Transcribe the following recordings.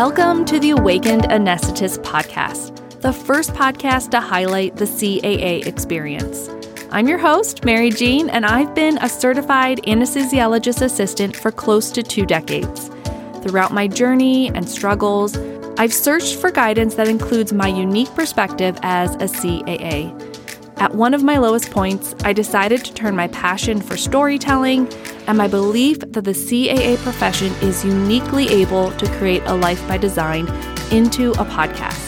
Welcome to the Awakened Anesthetist podcast, the first podcast to highlight the CAA experience. I'm your host, Mary Jean, and I've been a certified anesthesiologist assistant for close to two decades. Throughout my journey and struggles, I've searched for guidance that includes my unique perspective as a CAA. At one of my lowest points, I decided to turn my passion for storytelling and my belief that the CAA profession is uniquely able to create a life by design into a podcast.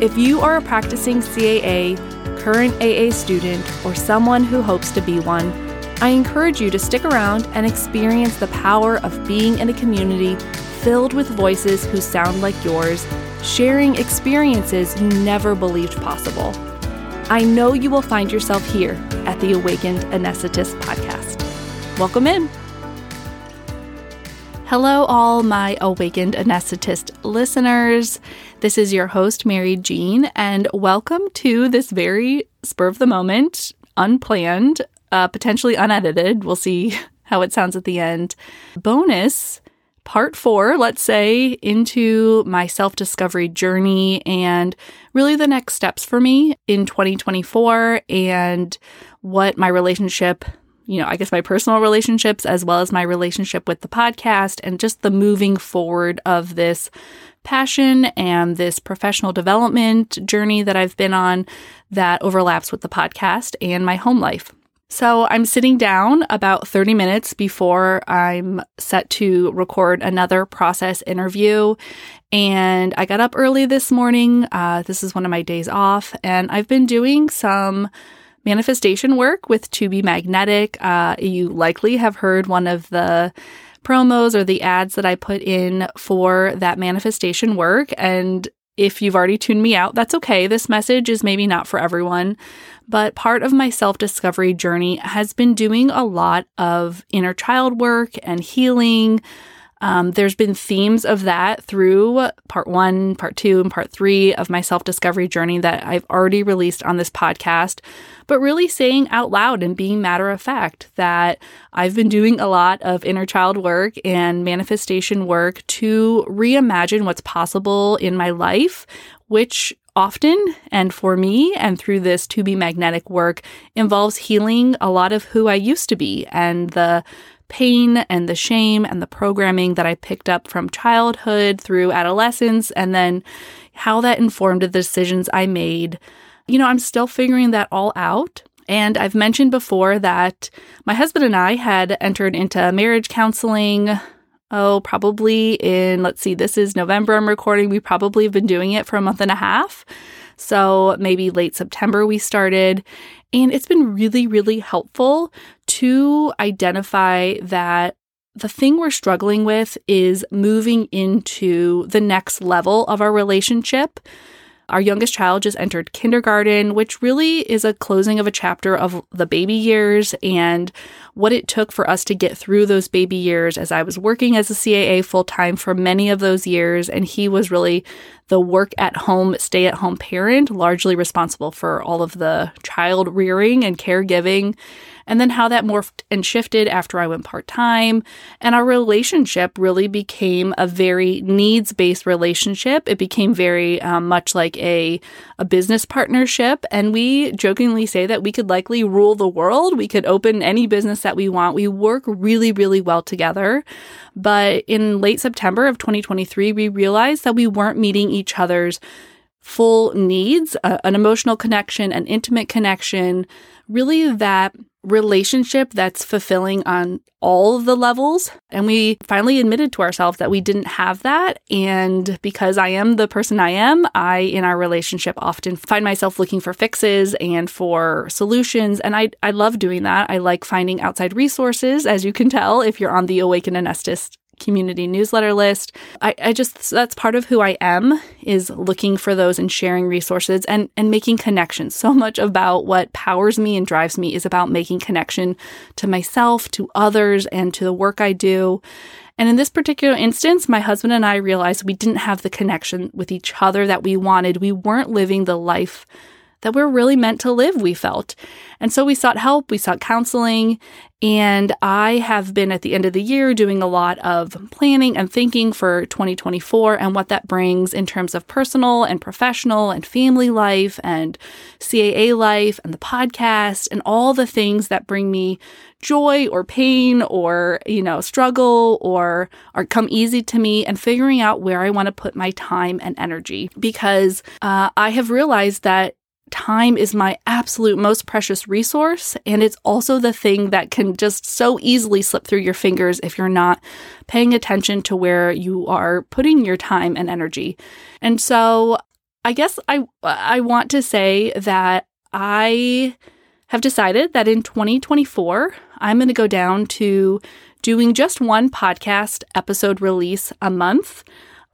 If you are a practicing CAA, current AA student, or someone who hopes to be one, I encourage you to stick around and experience the power of being in a community filled with voices who sound like yours, sharing experiences you never believed possible. I know you will find yourself here at the Awakened Anesthetist podcast. Welcome in. Hello, all my Awakened Anesthetist listeners. This is your host, Mary Jean, and welcome to this very spur of the moment, unplanned, uh, potentially unedited. We'll see how it sounds at the end. Bonus part four, let's say, into my self discovery journey and really the next steps for me in 2024 and what my relationship, you know, I guess my personal relationships as well as my relationship with the podcast and just the moving forward of this passion and this professional development journey that I've been on that overlaps with the podcast and my home life. So I'm sitting down about 30 minutes before I'm set to record another process interview. And I got up early this morning. Uh, this is one of my days off. And I've been doing some manifestation work with To Be Magnetic. Uh, you likely have heard one of the promos or the ads that I put in for that manifestation work. And if you've already tuned me out, that's okay. This message is maybe not for everyone, but part of my self discovery journey has been doing a lot of inner child work and healing. Um, there's been themes of that through part one, part two, and part three of my self discovery journey that I've already released on this podcast. But really saying out loud and being matter of fact that I've been doing a lot of inner child work and manifestation work to reimagine what's possible in my life, which often and for me and through this to be magnetic work involves healing a lot of who I used to be and the pain and the shame and the programming that I picked up from childhood through adolescence and then how that informed the decisions I made. You know, I'm still figuring that all out. And I've mentioned before that my husband and I had entered into marriage counseling oh, probably in, let's see, this is November I'm recording. We probably have been doing it for a month and a half. So maybe late September we started. And it's been really, really helpful to identify that the thing we're struggling with is moving into the next level of our relationship. Our youngest child just entered kindergarten, which really is a closing of a chapter of the baby years and what it took for us to get through those baby years as I was working as a CAA full time for many of those years. And he was really the work at home, stay at home parent, largely responsible for all of the child rearing and caregiving and then how that morphed and shifted after I went part time. And our relationship really became a very needs based relationship. It became very um, much like a, a business partnership. And we jokingly say that we could likely rule the world. We could open any business that we want. We work really, really well together. But in late September of 2023, we realized that we weren't meeting each other's full needs, uh, an emotional connection, an intimate connection, really that relationship that's fulfilling on all the levels. And we finally admitted to ourselves that we didn't have that. And because I am the person I am, I, in our relationship, often find myself looking for fixes and for solutions. And I, I love doing that. I like finding outside resources, as you can tell if you're on the Awaken Anesthetist community newsletter list. I, I just that's part of who I am is looking for those and sharing resources and and making connections. So much about what powers me and drives me is about making connection to myself, to others, and to the work I do. And in this particular instance, my husband and I realized we didn't have the connection with each other that we wanted. We weren't living the life that we're really meant to live, we felt. And so we sought help, we sought counseling, and I have been at the end of the year doing a lot of planning and thinking for 2024 and what that brings in terms of personal and professional and family life and CAA life and the podcast and all the things that bring me joy or pain or, you know, struggle or are come easy to me and figuring out where I want to put my time and energy because uh, I have realized that time is my absolute most precious resource. And it's also the thing that can just so easily slip through your fingers if you're not paying attention to where you are putting your time and energy. And so I guess I, I want to say that I have decided that in 2024, I'm going to go down to doing just one podcast episode release a month.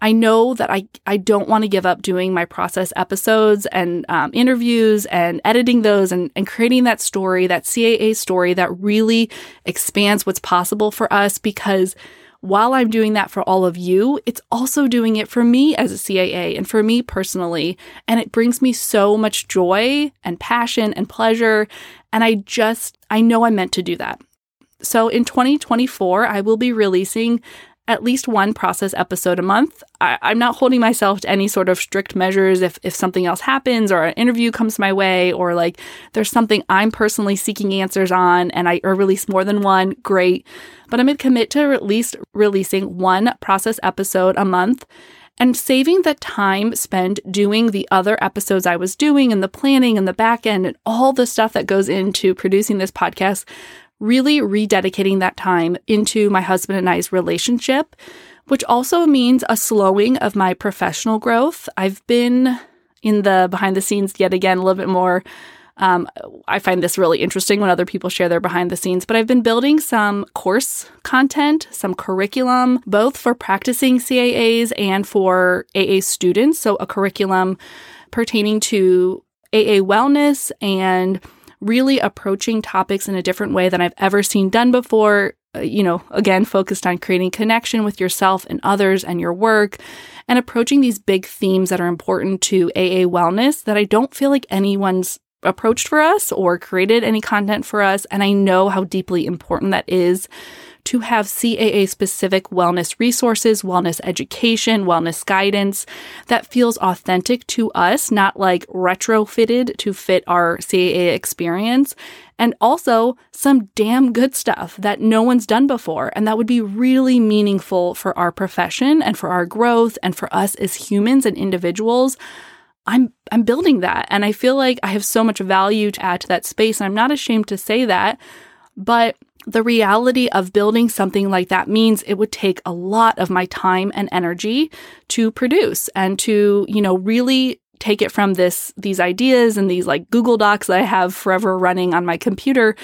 I know that I, I don't want to give up doing my process episodes and um, interviews and editing those and, and creating that story, that CAA story that really expands what's possible for us because while I'm doing that for all of you, it's also doing it for me as a CAA and for me personally. And it brings me so much joy and passion and pleasure. And I just, I know I'm meant to do that. So in 2024, I will be releasing at least one process episode a month. I, am not holding myself to any sort of strict measures if, if something else happens or an interview comes my way or like there's something I'm personally seeking answers on and I release more than one, great. But I'm going to commit to at least releasing one process episode a month and saving the time spent doing the other episodes I was doing and the planning and the back end and all the stuff that goes into producing this podcast really rededicating that time into my husband and I's relationship, which also means a slowing of my professional growth. I've been in the behind the scenes yet again a little bit more. Um, I find this really interesting when other people share their behind the scenes, but I've been building some course content, some curriculum, both for practicing CAAs and for AA students. So, a curriculum pertaining to AA wellness and really approaching topics in a different way than I've ever seen done before. Uh, you know, again, focused on creating connection with yourself and others and your work and approaching these big themes that are important to AA wellness that I don't feel like anyone's approached for us or created any content for us. And I know how deeply important that is to have CAA specific wellness resources, wellness education, wellness guidance that feels authentic to us, not like retrofitted to fit our CAA experience. And also some damn good stuff that no one's done before. And that would be really meaningful for our profession and for our growth and for us as humans and individuals. I'm I'm building that and I feel like I have so much value to add to that space and I'm not ashamed to say that but the reality of building something like that means it would take a lot of my time and energy to produce and to, you know, really take it from this these ideas and these like Google Docs that I have forever running on my computer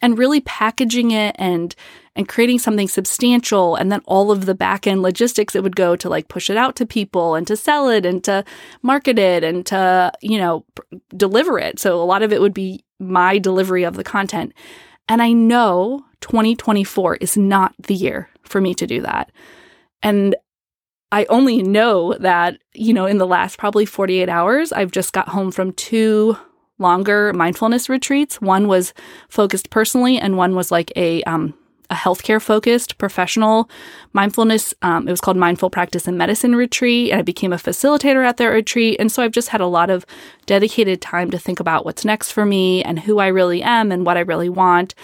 and really packaging it and and creating something substantial. And then all of the back end logistics it would go to like push it out to people and to sell it and to market it and to you know pr- deliver it. So a lot of it would be my delivery of the content and I know 2024 is not the year for me to do that. And I only know that, you know, in the last probably 48 hours, I've just got home from two longer mindfulness retreats. One was focused personally, and one was like a um, a healthcare focused professional mindfulness. Um, it was called Mindful Practice in Medicine Retreat, and I became a facilitator at that retreat. And so I've just had a lot of dedicated time to think about what's next for me and who I really am and what I really want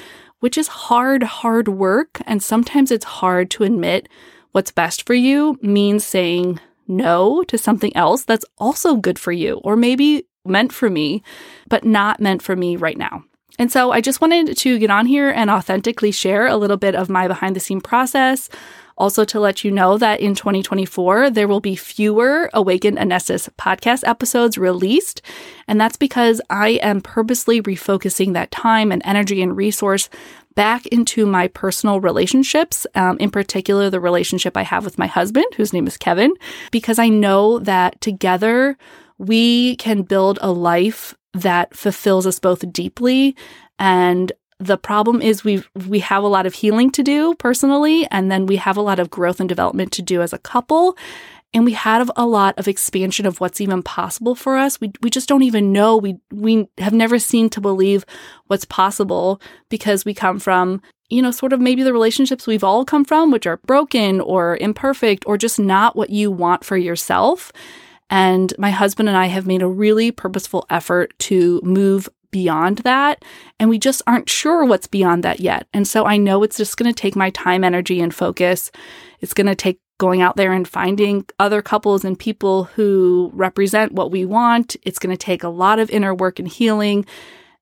which is hard, hard work. And sometimes it's hard to admit what's best for you means saying no to something else that's also good for you, or maybe meant for me, but not meant for me right now. And so I just wanted to get on here and authentically share a little bit of my behind the scene process. Also, to let you know that in 2024, there will be fewer Awakened Anesthetist podcast episodes released. And that's because I am purposely refocusing that time and energy and resource back into my personal relationships, um, in particular, the relationship I have with my husband, whose name is Kevin, because I know that together we can build a life that fulfills us both deeply and the problem is we we have a lot of healing to do personally and then we have a lot of growth and development to do as a couple and we have a lot of expansion of what's even possible for us. We we just don't even know. We we have never seen to believe what's possible because we come from, you know, sort of maybe the relationships we've all come from, which are broken or imperfect or just not what you want for yourself. And my husband and I have made a really purposeful effort to move beyond that. And we just aren't sure what's beyond that yet. And so I know it's just going to take my time, energy, and focus. It's going to take going out there and finding other couples and people who represent what we want. It's going to take a lot of inner work and healing.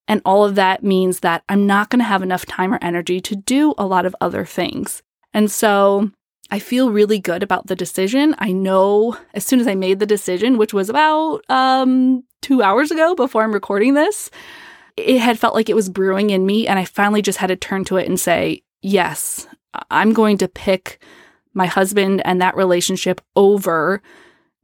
And all of that means that I'm not going to have enough time or energy to do a lot of other things. And so I feel really good about the decision. I know as soon as I made the decision, which was about um, two hours ago before I'm recording this, it had felt like it was brewing in me. And I finally just had to turn to it and say, yes, I'm going to pick my husband and that relationship over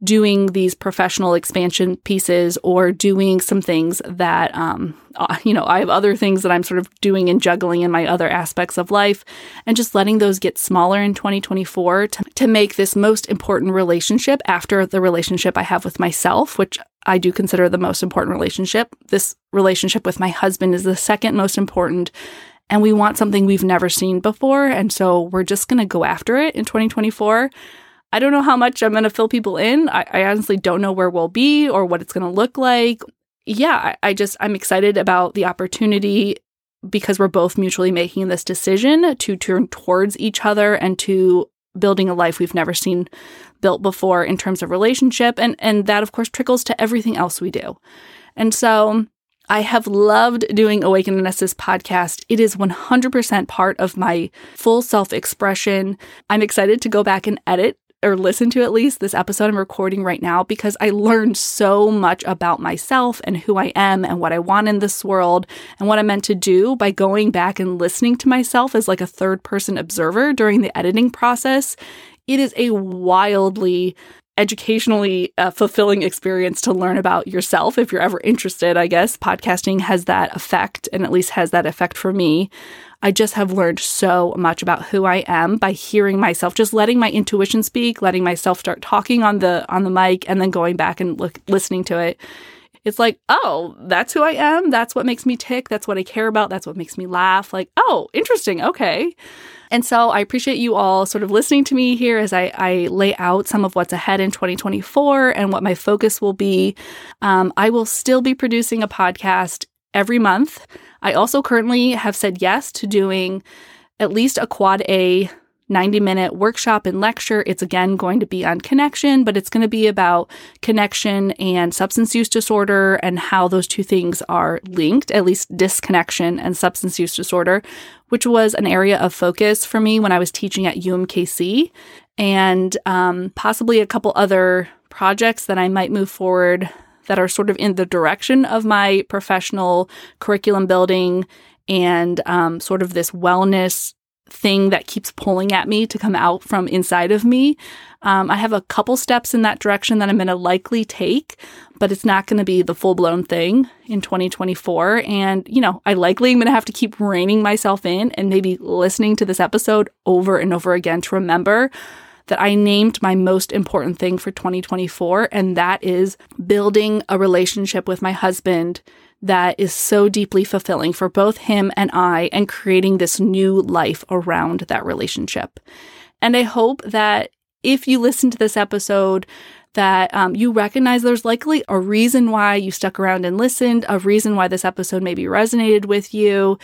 doing these professional expansion pieces or doing some things that um, uh, you know i have other things that i'm sort of doing and juggling in my other aspects of life and just letting those get smaller in 2024 to, to make this most important relationship after the relationship i have with myself which i do consider the most important relationship. This relationship with my husband is the second most important and we want something we've never seen before. And so we're just going to go after it in 2024 I don't know how much I'm going to fill people in. I, I, honestly don't know where we'll be or what it's going to look like. Yeah, I, I just, I'm excited about the opportunity because we're both mutually making this decision to turn towards each other and to building a life we've never seen built before in terms of relationship and and that of course trickles to everything else we do. And so I have loved doing Awaken Anesthetists podcast. It is 100% part of my full self expression. I'm excited to go back and edit or listen to at least this episode I'm recording right now because I learned so much about myself and who I am and what I want in this world and what I'm meant to do by going back and listening to myself as like a third person observer during the editing process. It is a wildly educationally uh, fulfilling experience to learn about yourself if you're ever interested i guess podcasting has that effect and at least has that effect for me I just have learned so much about who I am by hearing myself, just letting my intuition speak, letting myself start talking on the on the mic and then going back and look, listening to it. It's like, oh, that's who I am. That's what makes me tick. That's what I care about. That's what makes me laugh. Like, oh, interesting. Okay. And so I appreciate you all sort of listening to me here as I, I lay out some of what's ahead in 2024 and what my focus will be. Um, I will still be producing a podcast every month. I also currently have said yes to doing at least a quad A 90 minute workshop and lecture. It's again going to be on connection, but it's going to be about connection and substance use disorder and how those two things are linked, at least disconnection and substance use disorder, which was an area of focus for me when I was teaching at UMKC, and um, possibly a couple other projects that I might move forward that are sort of in the direction of my professional curriculum building and um, sort of this wellness thing that keeps pulling at me to come out from inside of me. Um, I have a couple steps in that direction that I'm going to likely take, but it's not going to be the full blown thing in 2024. And, you know, I likely am going to have to keep reining myself in and maybe listening to this episode over and over again to remember that I named my most important thing for 2024, and that is building a relationship with my husband that is so deeply fulfilling for both him and I, and creating this new life around that relationship. And I hope that if you listen to this episode, that um, you recognize there's likely a reason why you stuck around and listened, a reason why this episode maybe resonated with you,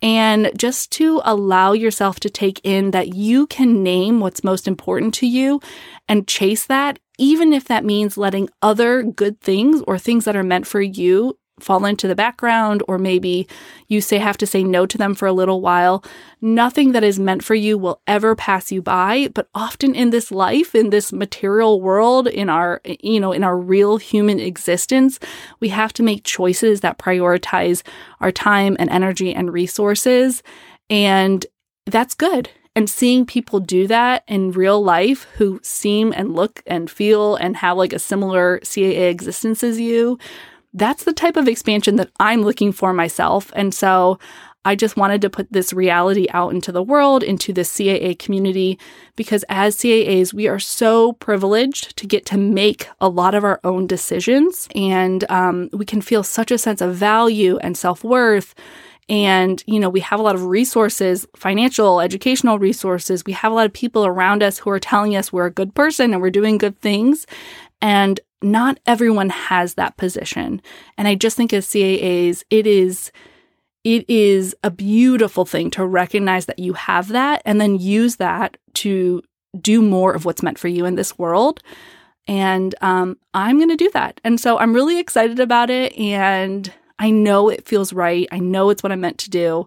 and just to allow yourself to take in that you can name what's most important to you and chase that, even if that means letting other good things or things that are meant for you fall into the background or maybe you say have to say no to them for a little while. Nothing that is meant for you will ever pass you by but often in this life in this material world in our you know in our real human existence we have to make choices that prioritize our time and energy and resources. And that's good. And seeing people do that in real life who seem and look and feel and have like a similar CAA existence as you that's the type of expansion that I'm looking for myself. And so I just wanted to put this reality out into the world, into the CAA community, because as CAAs, we are so privileged to get to make a lot of our own decisions. And um, we can feel such a sense of value and self worth. And, you know, we have a lot of resources, financial, educational resources. We have a lot of people around us who are telling us we're a good person and we're doing good things. And not everyone has that position. And I just think as CAAs, it is it is a beautiful thing to recognize that you have that and then use that to do more of what's meant for you in this world. And um, I'm going to do that. And so I'm really excited about it. And I know it feels right. I know it's what I'm meant to do.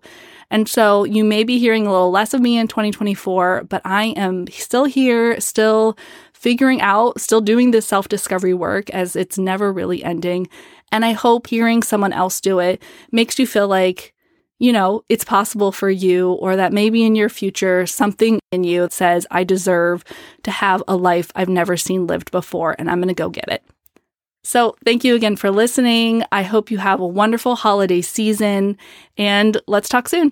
And so you may be hearing a little less of me in 2024, but I am still here, still figuring out, still doing this self discovery work as it's never really ending. And I hope hearing someone else do it makes you feel like, you know, it's possible for you, or that maybe in your future, something in you says, I deserve to have a life I've never seen lived before, and I'm going to go get it. So, thank you again for listening. I hope you have a wonderful holiday season, and let's talk soon.